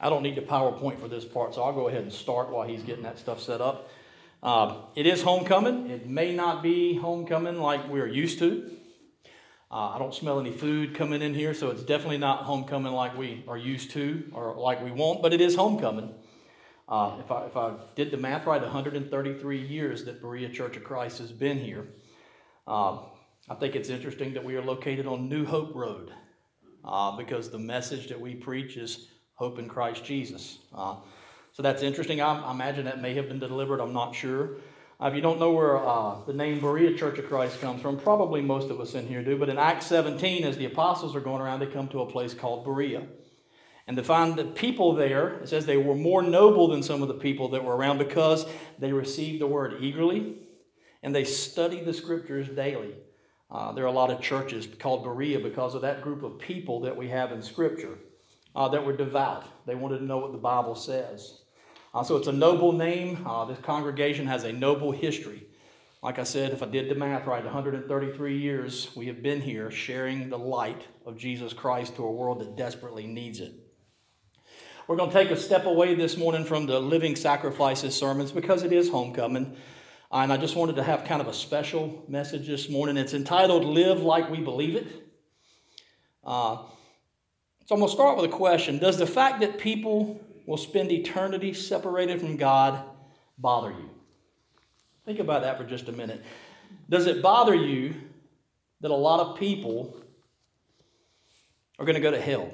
I don't need the PowerPoint for this part, so I'll go ahead and start while he's getting that stuff set up. Uh, it is homecoming. It may not be homecoming like we're used to. Uh, I don't smell any food coming in here, so it's definitely not homecoming like we are used to or like we want, but it is homecoming. Uh, if, I, if I did the math right, 133 years that Berea Church of Christ has been here. Uh, I think it's interesting that we are located on New Hope Road uh, because the message that we preach is hope in Christ Jesus. Uh, so that's interesting. I, I, imagine that may have been delivered. I'm not sure. Uh, if you don't know where uh, the name Berea Church of Christ comes from, probably most of us in here do. But in Acts 17, as the apostles are going around, they come to a place called Berea. And to find the people there, it says they were more noble than some of the people that were around because they received the word eagerly and they studied the scriptures daily. Uh, there are a lot of churches called Berea because of that group of people that we have in Scripture uh, that were devout. They wanted to know what the Bible says. Uh, so it's a noble name. Uh, this congregation has a noble history. Like I said, if I did the math right, 133 years we have been here sharing the light of Jesus Christ to a world that desperately needs it. We're going to take a step away this morning from the living sacrifices sermons because it is homecoming. And I just wanted to have kind of a special message this morning. It's entitled Live Like We Believe It. Uh, so I'm going to start with a question Does the fact that people will spend eternity separated from God bother you? Think about that for just a minute. Does it bother you that a lot of people are going to go to hell?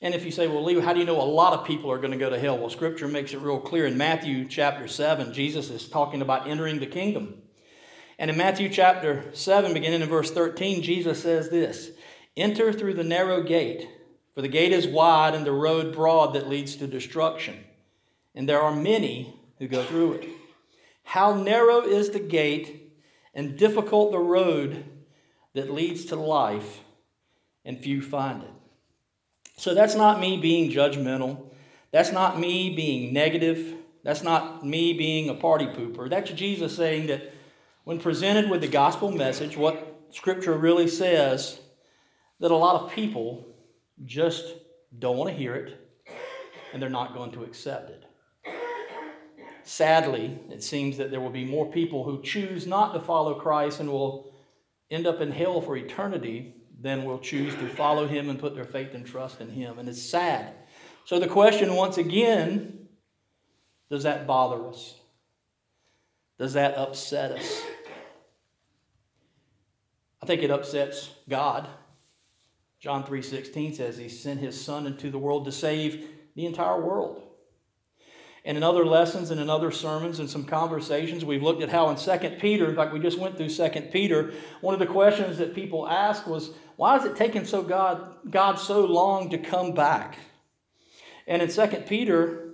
And if you say, well, Lee, how do you know a lot of people are going to go to hell? Well, Scripture makes it real clear. In Matthew chapter 7, Jesus is talking about entering the kingdom. And in Matthew chapter 7, beginning in verse 13, Jesus says this Enter through the narrow gate, for the gate is wide and the road broad that leads to destruction. And there are many who go through it. How narrow is the gate and difficult the road that leads to life, and few find it. So that's not me being judgmental. That's not me being negative. That's not me being a party pooper. That's Jesus saying that when presented with the gospel message, what Scripture really says, that a lot of people just don't want to hear it and they're not going to accept it. Sadly, it seems that there will be more people who choose not to follow Christ and will end up in hell for eternity than will choose to follow him and put their faith and trust in him. And it's sad. So the question, once again, does that bother us? Does that upset us? I think it upsets God. John 3:16 says he sent his son into the world to save the entire world. And in other lessons and in other sermons and some conversations, we've looked at how in 2 Peter, in fact, we just went through 2 Peter, one of the questions that people ask was, why is it taking so God, God so long to come back? And in 2 Peter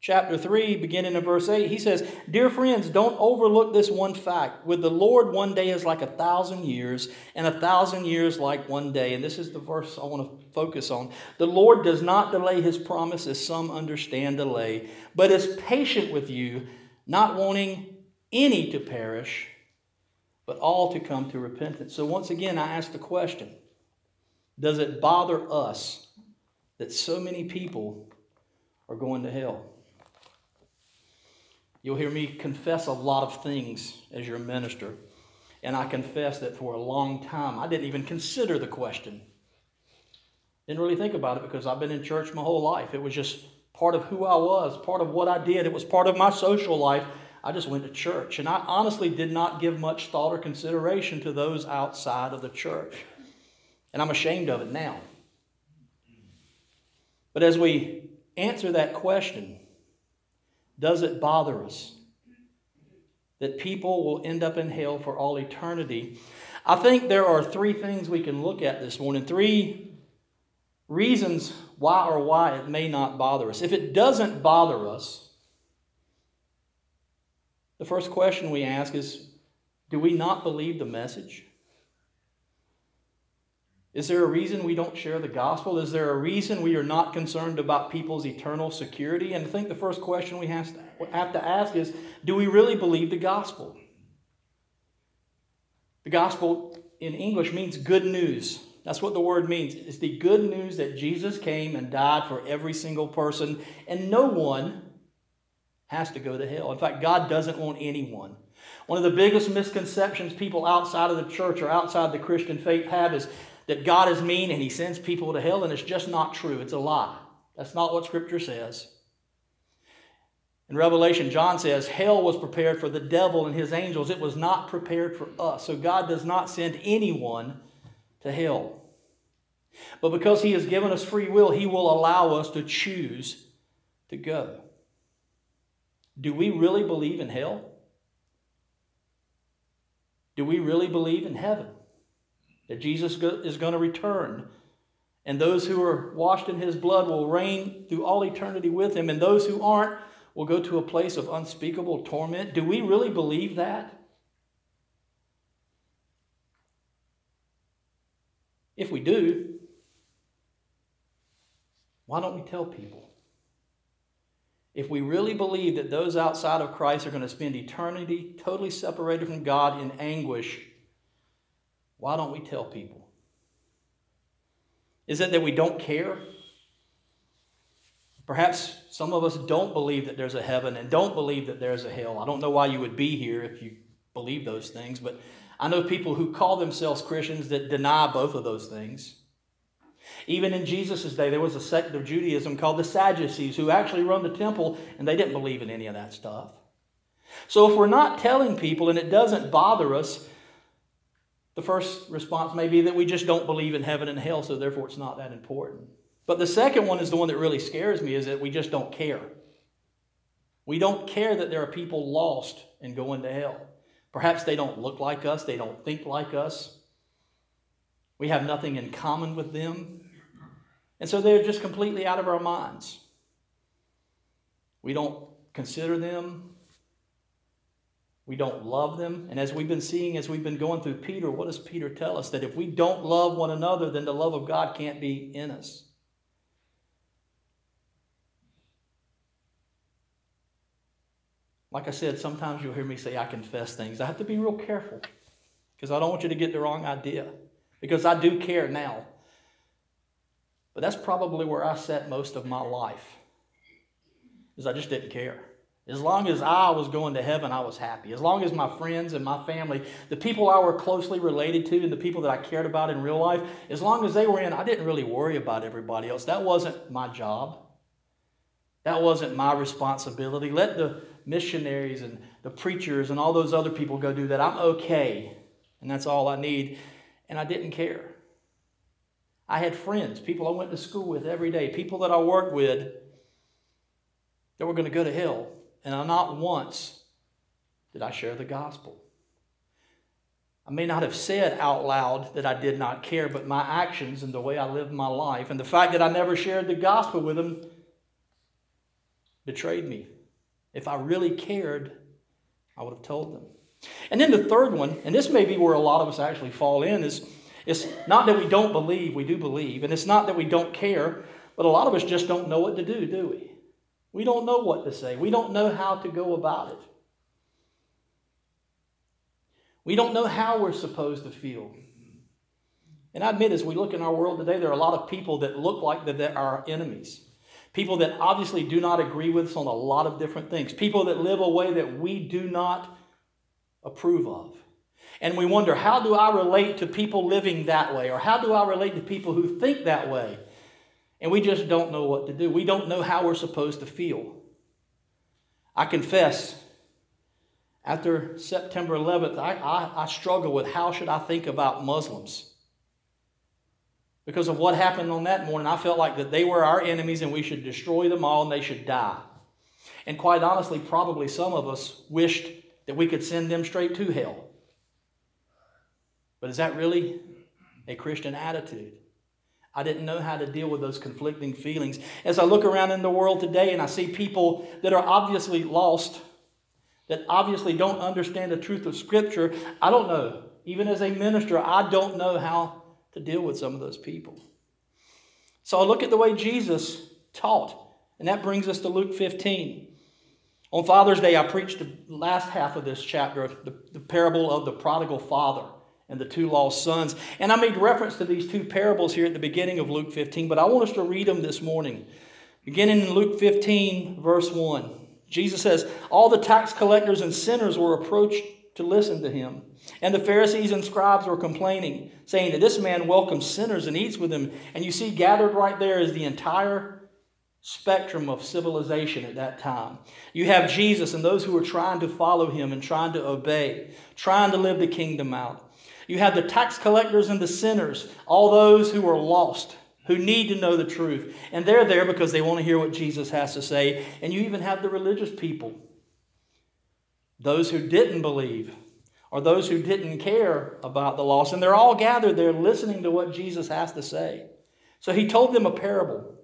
chapter 3, beginning in verse 8, he says, Dear friends, don't overlook this one fact. With the Lord, one day is like a thousand years, and a thousand years like one day. And this is the verse I want to focus on. The Lord does not delay his promise, as some understand delay, but is patient with you, not wanting any to perish, but all to come to repentance. So once again, I ask the question Does it bother us that so many people are going to hell? You'll hear me confess a lot of things as your minister. And I confess that for a long time, I didn't even consider the question. Didn't really think about it because I've been in church my whole life. It was just part of who I was, part of what I did. It was part of my social life. I just went to church. And I honestly did not give much thought or consideration to those outside of the church. And I'm ashamed of it now. But as we answer that question, does it bother us that people will end up in hell for all eternity? I think there are three things we can look at this morning, three reasons why or why it may not bother us. If it doesn't bother us, the first question we ask is do we not believe the message? Is there a reason we don't share the gospel? Is there a reason we are not concerned about people's eternal security? And I think the first question we have to, ask is do we really believe the gospel? The gospel in English means good news. That's what the word means. It's the good news that Jesus came and died for every single person, and no one has to go to hell. In fact, God doesn't want anyone. One of the biggest misconceptions people outside of the church or outside the Christian faith have is that God is mean and he sends people to hell, and it's just not true. It's a lie. That's not what Scripture says. In Revelation, John says, Hell was prepared for the devil and his angels. It was not prepared for us. So God does not send anyone to hell. But because he has given us free will, he will allow us to choose to go. Do we really believe in hell? Do we really believe in heaven? That Jesus is going to return and those who are washed in his blood will reign through all eternity with him, and those who aren't will go to a place of unspeakable torment. Do we really believe that? If we do, why don't we tell people? If we really believe that those outside of Christ are going to spend eternity totally separated from God in anguish, why don't we tell people? Is it that we don't care? Perhaps some of us don't believe that there's a heaven and don't believe that there's a hell. I don't know why you would be here if you believe those things, but I know people who call themselves Christians that deny both of those things. Even in Jesus' day, there was a sect of Judaism called the Sadducees who actually run the temple, and they didn't believe in any of that stuff. So if we're not telling people and it doesn't bother us, the first response may be that we just don't believe in heaven and hell, so therefore it's not that important. But the second one is the one that really scares me is that we just don't care. We don't care that there are people lost and going to hell. Perhaps they don't look like us, they don't think like us. We have nothing in common with them. And so they're just completely out of our minds. We don't consider them. We don't love them. And as we've been seeing, as we've been going through Peter, what does Peter tell us? That if we don't love one another, then the love of God can't be in us. Like I said, sometimes you'll hear me say I confess things. I have to be real careful because I don't want you to get the wrong idea. Because I do care now. But that's probably where I sat most of my life. Is I just didn't care. As long as I was going to heaven, I was happy. As long as my friends and my family, the people I were closely related to and the people that I cared about in real life, as long as they were in, I didn't really worry about everybody else. That wasn't my job. That wasn't my responsibility. Let the missionaries and the preachers and all those other people go do that. I'm okay. And that's all I need. And I didn't care. I had friends, people I went to school with every day, people that I worked with that were going to go to hell and not once did I share the gospel. I may not have said out loud that I did not care, but my actions and the way I lived my life and the fact that I never shared the gospel with them betrayed me. If I really cared, I would have told them. And then the third one, and this may be where a lot of us actually fall in, is it's not that we don't believe, we do believe, and it's not that we don't care, but a lot of us just don't know what to do, do we? We don't know what to say. We don't know how to go about it. We don't know how we're supposed to feel. And I admit, as we look in our world today, there are a lot of people that look like that are enemies. People that obviously do not agree with us on a lot of different things. People that live a way that we do not approve of. And we wonder, how do I relate to people living that way? Or how do I relate to people who think that way? And we just don't know what to do. We don't know how we're supposed to feel. I confess, after September 11th, I, I, I struggle with how should I think about Muslims. Because of what happened on that morning, I felt like that they were our enemies and we should destroy them all and they should die. And quite honestly, probably some of us wished that we could send them straight to hell. But is that really a Christian attitude? I didn't know how to deal with those conflicting feelings. As I look around in the world today and I see people that are obviously lost, that obviously don't understand the truth of Scripture, I don't know. Even as a minister, I don't know how to deal with some of those people. So I look at the way Jesus taught, and that brings us to Luke 15. On Father's Day, I preached the last half of this chapter, the, the parable of the prodigal father. And the two lost sons. And I made reference to these two parables here at the beginning of Luke 15, but I want us to read them this morning. Beginning in Luke 15, verse 1. Jesus says, All the tax collectors and sinners were approached to listen to him. And the Pharisees and scribes were complaining, saying that this man welcomes sinners and eats with them. And you see, gathered right there is the entire spectrum of civilization at that time. You have Jesus and those who are trying to follow him and trying to obey, trying to live the kingdom out. You have the tax collectors and the sinners, all those who are lost, who need to know the truth. And they're there because they want to hear what Jesus has to say. And you even have the religious people, those who didn't believe, or those who didn't care about the lost. And they're all gathered there listening to what Jesus has to say. So he told them a parable.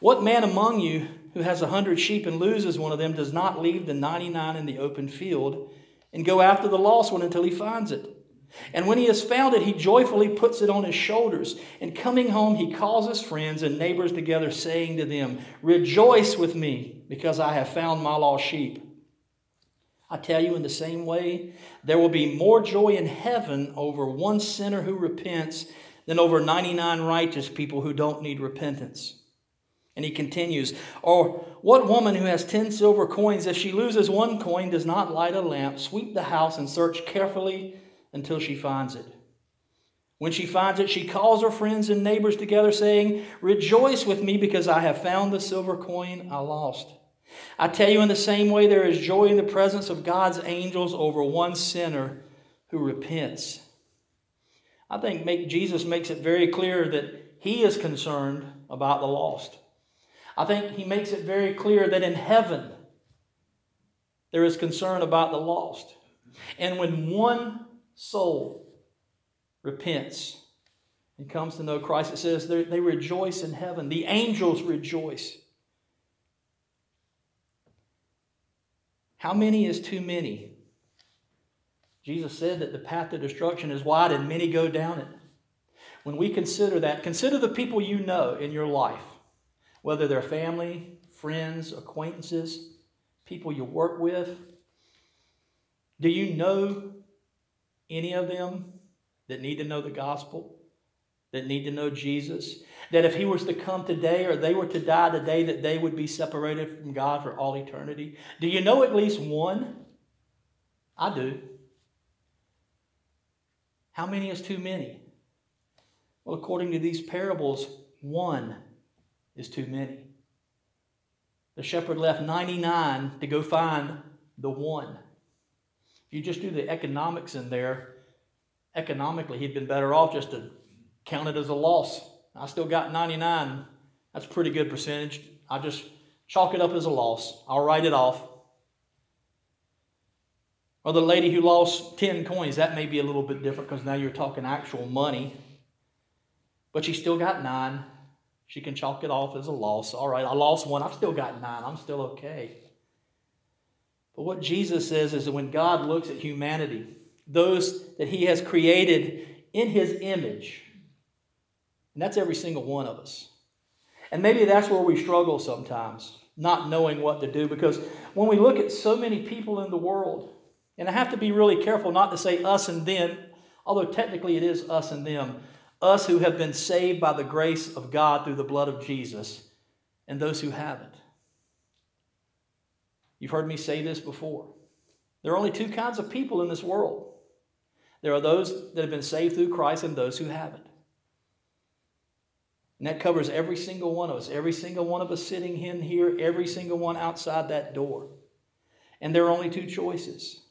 What man among you who has a hundred sheep and loses one of them does not leave the 99 in the open field and go after the lost one until he finds it? And when he has found it, he joyfully puts it on his shoulders. And coming home, he calls his friends and neighbors together, saying to them, Rejoice with me, because I have found my lost sheep. I tell you, in the same way, there will be more joy in heaven over one sinner who repents than over 99 righteous people who don't need repentance. And he continues, Or what woman who has 10 silver coins, if she loses one coin, does not light a lamp, sweep the house, and search carefully until she finds it? When she finds it, she calls her friends and neighbors together, saying, Rejoice with me because I have found the silver coin I lost. I tell you, in the same way, there is joy in the presence of God's angels over one sinner who repents. I think make, Jesus makes it very clear that he is concerned about the lost. I think he makes it very clear that in heaven there is concern about the lost. And when one soul repents and comes to know Christ, it says they rejoice in heaven. The angels rejoice. How many is too many? Jesus said that the path to destruction is wide and many go down it. When we consider that, consider the people you know in your life, whether they're family, friends, acquaintances, people you work with. Do you know any of them that need to know the gospel, that need to know Jesus? That if he was to come today or they were to die today, that they would be separated from God for all eternity? Do you know at least one? I do. How many is too many? Well, according to these parables, one is too many. The shepherd left 99 to go find the one. If you just do the economics in there, economically, he'd been better off just to count it as a loss I still got 99. That's pretty good percentage. I just chalk it up as a loss. I'll write it off. Or the lady who lost 10 coins, that may be a little bit different because now you're talking actual money. But she still got nine. She can chalk it off as a loss. All right, I lost one. I've still got nine. I'm still okay. But what Jesus says is that when God looks at humanity, those that He has created in His image, and that's every single one of us. And maybe that's where we struggle sometimes, not knowing what to do. Because when we look at so many people in the world, and I have to be really careful not to say us and them, although technically it is us and them, us who have been saved by the grace of God through the blood of Jesus, and those who haven't. You've heard me say this before. There are only two kinds of people in this world there are those that have been saved through Christ and those who haven't. And that covers every single one of us, every single one of us sitting in here, every single one outside that door. And there are only two choices.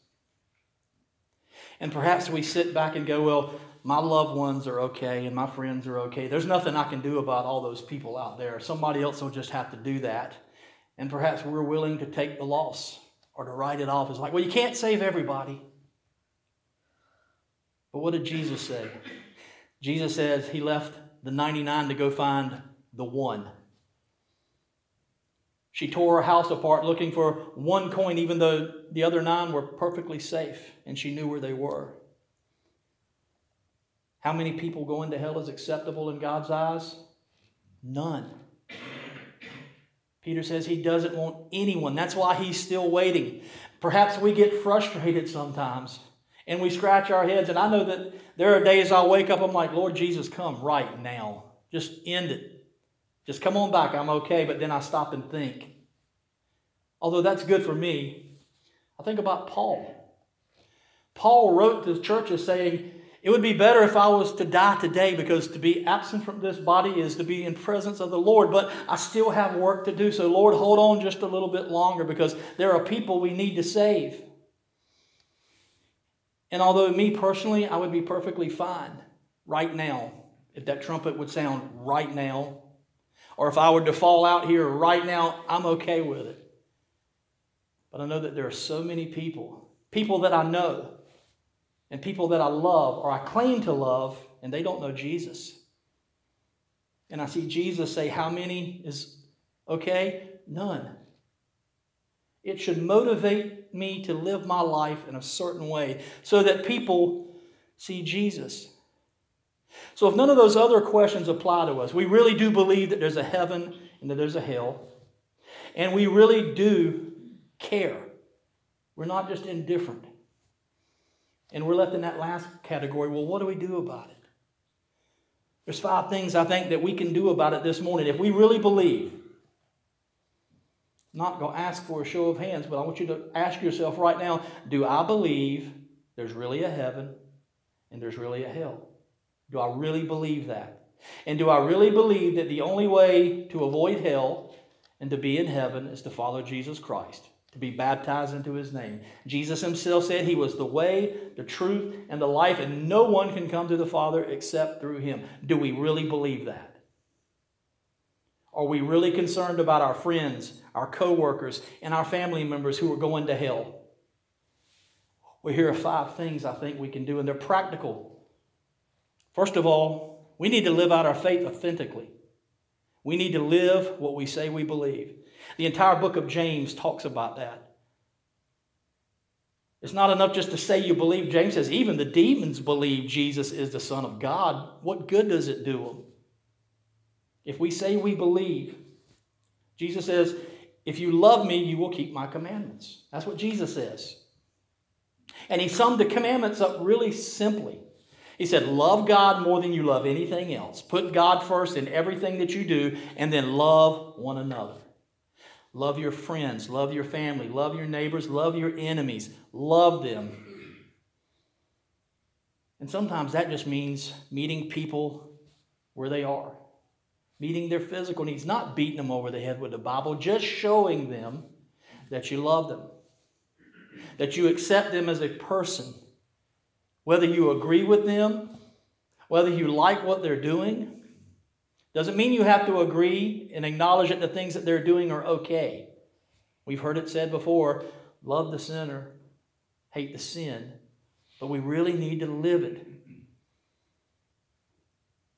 And perhaps we sit back and go, well, my loved ones are okay and my friends are okay. There's nothing I can do about all those people out there. Somebody else will just have to do that. And perhaps we're willing to take the loss or to write it off as like, well, you can't save everybody. But what did Jesus say? Jesus says he left the 99 to go find the one. She tore her house apart looking for one coin, even though the other nine were perfectly safe and she knew where they were. How many people going to hell is acceptable in God's eyes? None. Peter says he doesn't want anyone. That's why he's still waiting. Perhaps we get frustrated sometimes And we scratch our heads. And I know that there are days I'll wake up, I'm like, Lord Jesus, come right now. Just end it. Just come on back. I'm okay. But then I stop and think. Although that's good for me, I think about Paul. Paul wrote to churches saying, It would be better if I was to die today because to be absent from this body is to be in presence of the Lord, but I still have work to do. So, Lord, hold on just a little bit longer because there are people we need to save. And although me personally, I would be perfectly fine right now if that trumpet would sound right now, or if I were to fall out here right now, I'm okay with it. But I know that there are so many people, people that I know, and people that I love or I claim to love, and they don't know Jesus. And I see Jesus say, How many is okay? None. It should motivate me to live my life in a certain way so that people see Jesus. So, if none of those other questions apply to us, we really do believe that there's a heaven and that there's a hell, and we really do care. We're not just indifferent. And we're left in that last category. Well, what do we do about it? There's five things I think that we can do about it this morning. If we really believe, I'm not going to ask for a show of hands, but I want you to ask yourself right now do I believe there's really a heaven and there's really a hell? Do I really believe that? And do I really believe that the only way to avoid hell and to be in heaven is to follow Jesus Christ? To be baptized into his name. Jesus himself said he was the way, the truth, and the life, and no one can come to the Father except through him. Do we really believe that? Are we really concerned about our friends, our co-workers, and our family members who are going to hell? Well, here are five things I think we can do, and they're practical. First of all, we need to live out our faith authentically. We need to live what we say we believe. The entire book of James talks about that. It's not enough just to say you believe. James says even the demons believe Jesus is the Son of God. What good does it do them? If we say we believe, Jesus says, if you love me, you will keep my commandments. That's what Jesus says. And he summed the commandments up really simply. He said, Love God more than you love anything else. Put God first in everything that you do, and then love one another. Love your friends, love your family, love your neighbors, love your enemies. Love them. And sometimes that just means meeting people where they are, meeting their physical needs, not beating them over the head with the Bible, just showing them that you love them, that you accept them as a person. Whether you agree with them, whether you like what they're doing, doesn't mean you have to agree and acknowledge that the things that they're doing are okay. We've heard it said before love the sinner, hate the sin, but we really need to live it.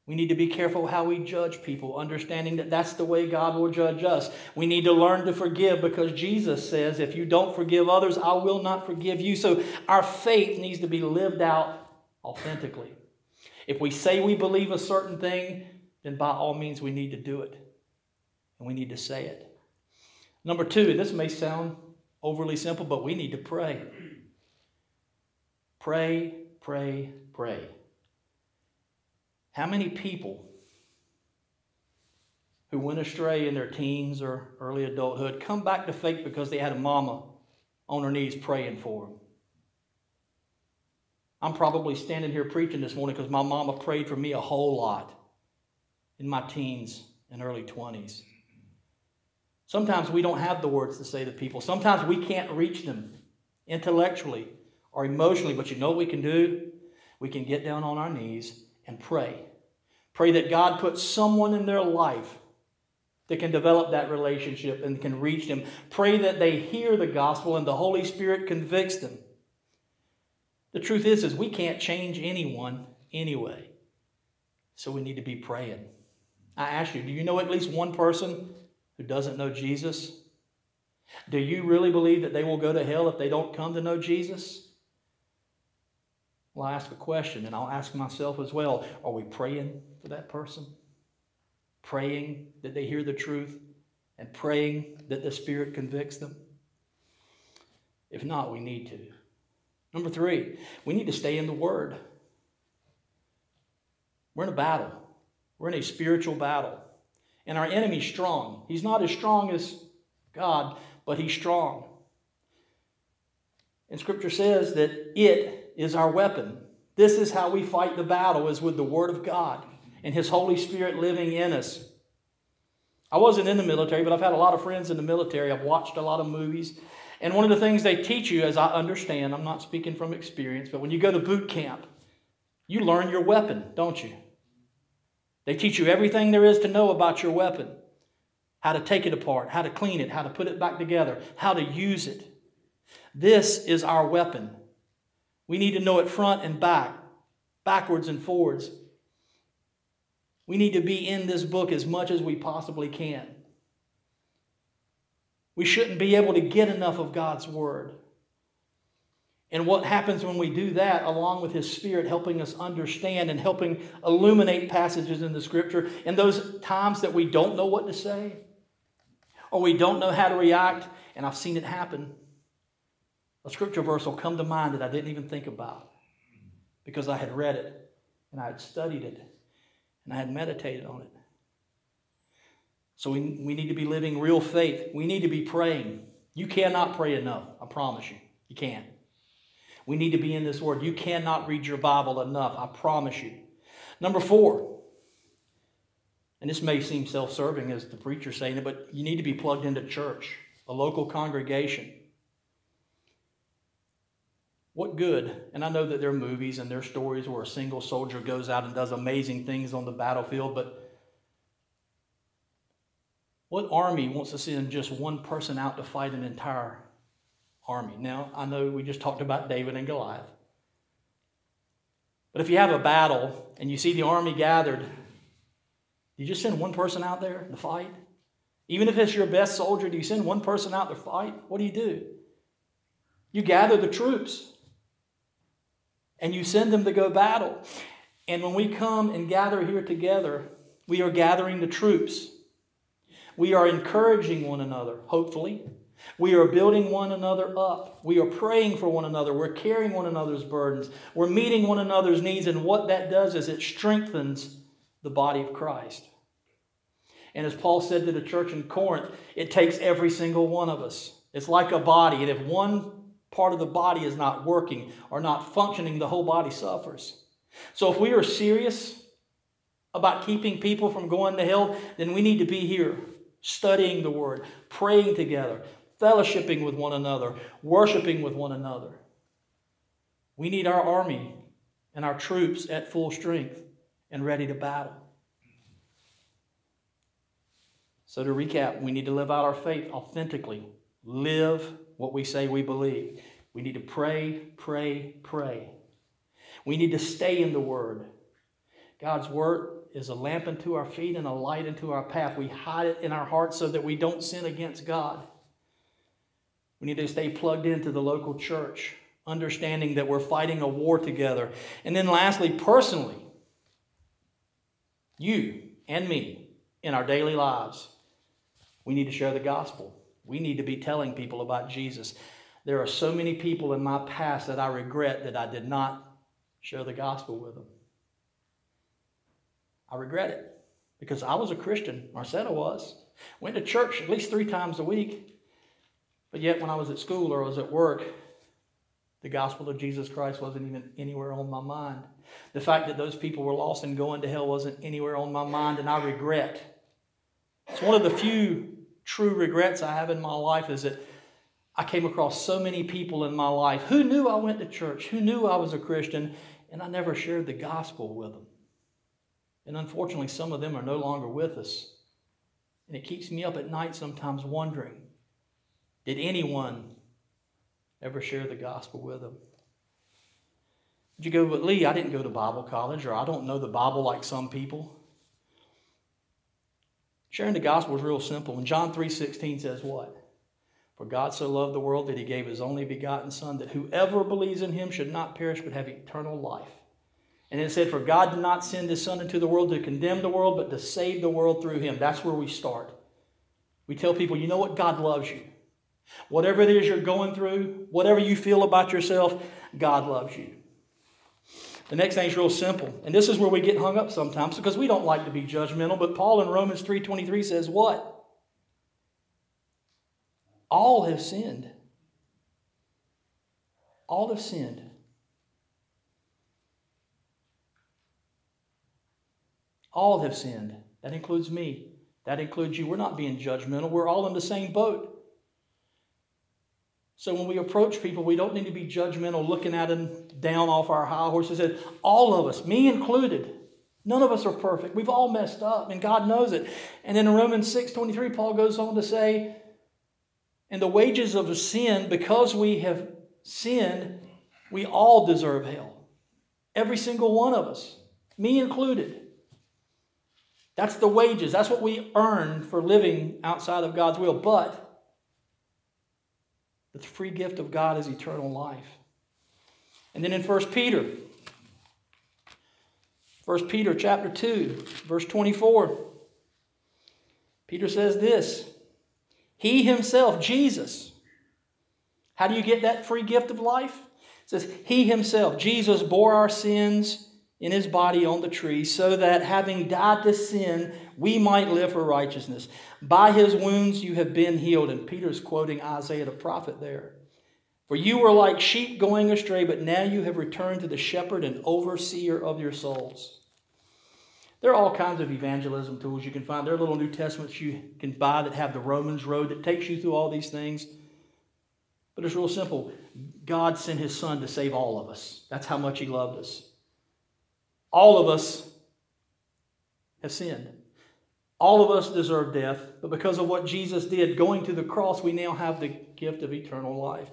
We need to be careful how we judge people, understanding that that's the way God will judge us. We need to learn to forgive because Jesus says, if you don't forgive others, I will not forgive you. So our faith needs to be lived out authentically. If we say we believe a certain thing, then by all means we need to do it. And we need to say it. Number two, and this may sound overly simple, but we need to pray. Pray, pray, pray. How many people who went astray in their teens or early adulthood come back to faith because they had a mama on her knees praying for them? I'm probably standing here preaching this morning because my mama prayed for me a whole lot in my teens and early 20s. Sometimes we don't have the words to say to people. Sometimes we can't reach them intellectually or emotionally, but you know what we can do? We can get down on our knees and pray. Pray that God puts someone in their life that can develop that relationship and can reach them. Pray that they hear the gospel and the Holy Spirit convicts them. The truth is is we can't change anyone anyway. So we need to be praying. I ask you, do you know at least one person who doesn't know Jesus? Do you really believe that they will go to hell if they don't come to know Jesus? Well, I ask a question, and I'll ask myself as well. Are we praying for that person? Praying that they hear the truth and praying that the Spirit convicts them? If not, we need to. Number three, we need to stay in the Word. We're in a battle, we're in a spiritual battle. And our enemy's strong. He's not as strong as God, but he's strong. And Scripture says that it is our weapon. This is how we fight the battle, is with the Word of God and His Holy Spirit living in us. I wasn't in the military, but I've had a lot of friends in the military. I've watched a lot of movies. And one of the things they teach you, as I understand, I'm not speaking from experience, but when you go to boot camp, you learn your weapon, don't you? They teach you everything there is to know about your weapon how to take it apart, how to clean it, how to put it back together, how to use it. This is our weapon. We need to know it front and back, backwards and forwards. We need to be in this book as much as we possibly can. We shouldn't be able to get enough of God's Word. And what happens when we do that, along with His Spirit helping us understand and helping illuminate passages in the Scripture, in those times that we don't know what to say or we don't know how to react, and I've seen it happen, a Scripture verse will come to mind that I didn't even think about because I had read it and I had studied it and I had meditated on it. So we, we need to be living real faith. We need to be praying. You cannot pray enough, I promise you. You can't. We need to be in this word. You cannot read your Bible enough, I promise you. Number four, and this may seem self serving as the preacher saying it, but you need to be plugged into church, a local congregation. What good? And I know that there are movies and there are stories where a single soldier goes out and does amazing things on the battlefield, but what army wants to send just one person out to fight an entire army? Now, I know we just talked about David and Goliath. But if you have a battle and you see the army gathered, you just send one person out there to fight? Even if it's your best soldier, do you send one person out to fight? What do you do? You gather the troops and you send them to go battle. And when we come and gather here together, we are gathering the troops. We are encouraging one another, hopefully. We are building one another up. We are praying for one another. We're carrying one another's burdens. We're meeting one another's needs. And what that does is it strengthens the body of Christ. And as Paul said to the church in Corinth, it takes every single one of us. It's like a body. And if one part of the body is not working or not functioning, the whole body suffers. So if we are serious about keeping people from going to hell, then we need to be here studying the Word, praying together, fellowshipping with one another, worshiping with one another. We need our army and our troops at full strength and ready to battle. So, to recap, we need to live out our faith authentically, live what we say we believe. We need to pray, pray, pray. We need to stay in the Word. God's Word is a lamp unto our feet and a light unto our path. We hide it in our hearts so that we don't sin against God. We need to stay plugged into the local church, understanding that we're fighting a war together. And then, lastly, personally, you and me in our daily lives, we need to share the gospel. We need to be telling people about Jesus. There are so many people in my past that I regret that I did not share the gospel with them. I regret it because I was a Christian. Marcetta was. Went to church at least three times a week. But yet, when I was at school or I was at work, the gospel of Jesus Christ wasn't even anywhere on my mind. The fact that those people were lost and going to hell wasn't anywhere on my mind, and I regret. It's one of the few true regrets I have in my life is that I came across so many people in my life who knew I went to church, who knew I was a Christian, and I never shared the gospel with them. And unfortunately, some of them are no longer with us. And it keeps me up at night sometimes wondering did anyone ever share the gospel with them? Did you go, but Lee, I didn't go to Bible college, or I don't know the Bible like some people. Sharing the gospel is real simple. And John 3.16 says what? For God so loved the world that he gave his only begotten Son, that whoever believes in him should not perish but have eternal life. And then it said, For God did not send his Son into the world to condemn the world, but to save the world through him. That's where we start. We tell people, you know what? God loves you. Whatever it is you're going through, whatever you feel about yourself, God loves you. The next thing is real simple. And this is where we get hung up sometimes because we don't like to be judgmental, but Paul in Romans 3:23 says what? All have sinned. All have sinned. All have sinned. That includes me. That includes you. We're not being judgmental. We're all in the same boat. So when we approach people, we don't need to be judgmental, looking at them down off our high horses. All of us, me included, none of us are perfect. We've all messed up, and God knows it. And in Romans 6 23, Paul goes on to say, And the wages of sin, because we have sinned, we all deserve hell. Every single one of us, me included. That's the wages. That's what we earn for living outside of God's will. But the free gift of God is eternal life. And then in 1 Peter, 1 Peter chapter 2, verse 24, Peter says this He himself, Jesus, how do you get that free gift of life? It says, He himself, Jesus, bore our sins in his body on the tree, so that having died to sin, we might live for righteousness. By his wounds you have been healed. And Peter's quoting Isaiah the prophet there. For you were like sheep going astray, but now you have returned to the shepherd and overseer of your souls. There are all kinds of evangelism tools you can find. There are little New Testaments you can buy that have the Romans road that takes you through all these things. But it's real simple. God sent his son to save all of us. That's how much he loved us. All of us have sinned. All of us deserve death, but because of what Jesus did going to the cross, we now have the gift of eternal life.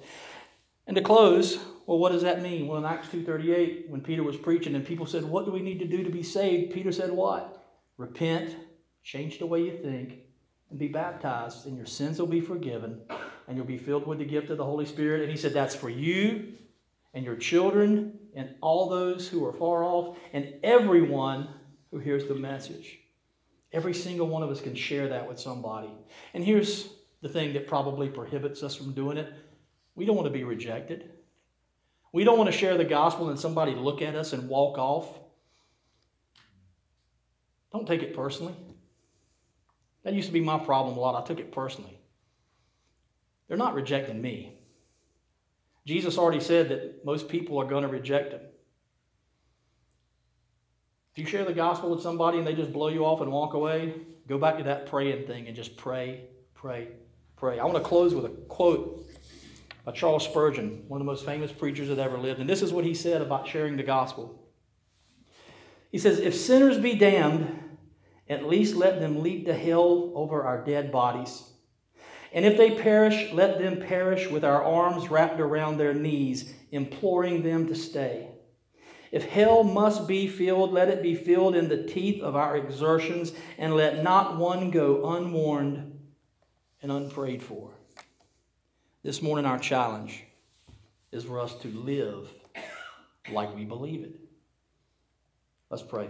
And to close, well, what does that mean? Well, in Acts 2.38, when Peter was preaching and people said, what do we need to do to be saved? Peter said what? Repent, change the way you think, and be baptized, and your sins will be forgiven, and you'll be filled with the gift of the Holy Spirit. And he said, that's for you and your children and all those who are far off and everyone who hears the message. Every single one of us can share that with somebody. And here's the thing that probably prohibits us from doing it we don't want to be rejected. We don't want to share the gospel and somebody look at us and walk off. Don't take it personally. That used to be my problem a lot. I took it personally. They're not rejecting me. Jesus already said that most people are going to reject him. If you share the gospel with somebody and they just blow you off and walk away, go back to that praying thing and just pray, pray, pray. I want to close with a quote by Charles Spurgeon, one of the most famous preachers that ever lived. And this is what he said about sharing the gospel. He says, If sinners be damned, at least let them leap to hell over our dead bodies. And if they perish, let them perish with our arms wrapped around their knees, imploring them to stay. If hell must be filled, let it be filled in the teeth of our exertions, and let not one go unwarned and unprayed for. This morning, our challenge is for us to live like we believe it. Let's pray.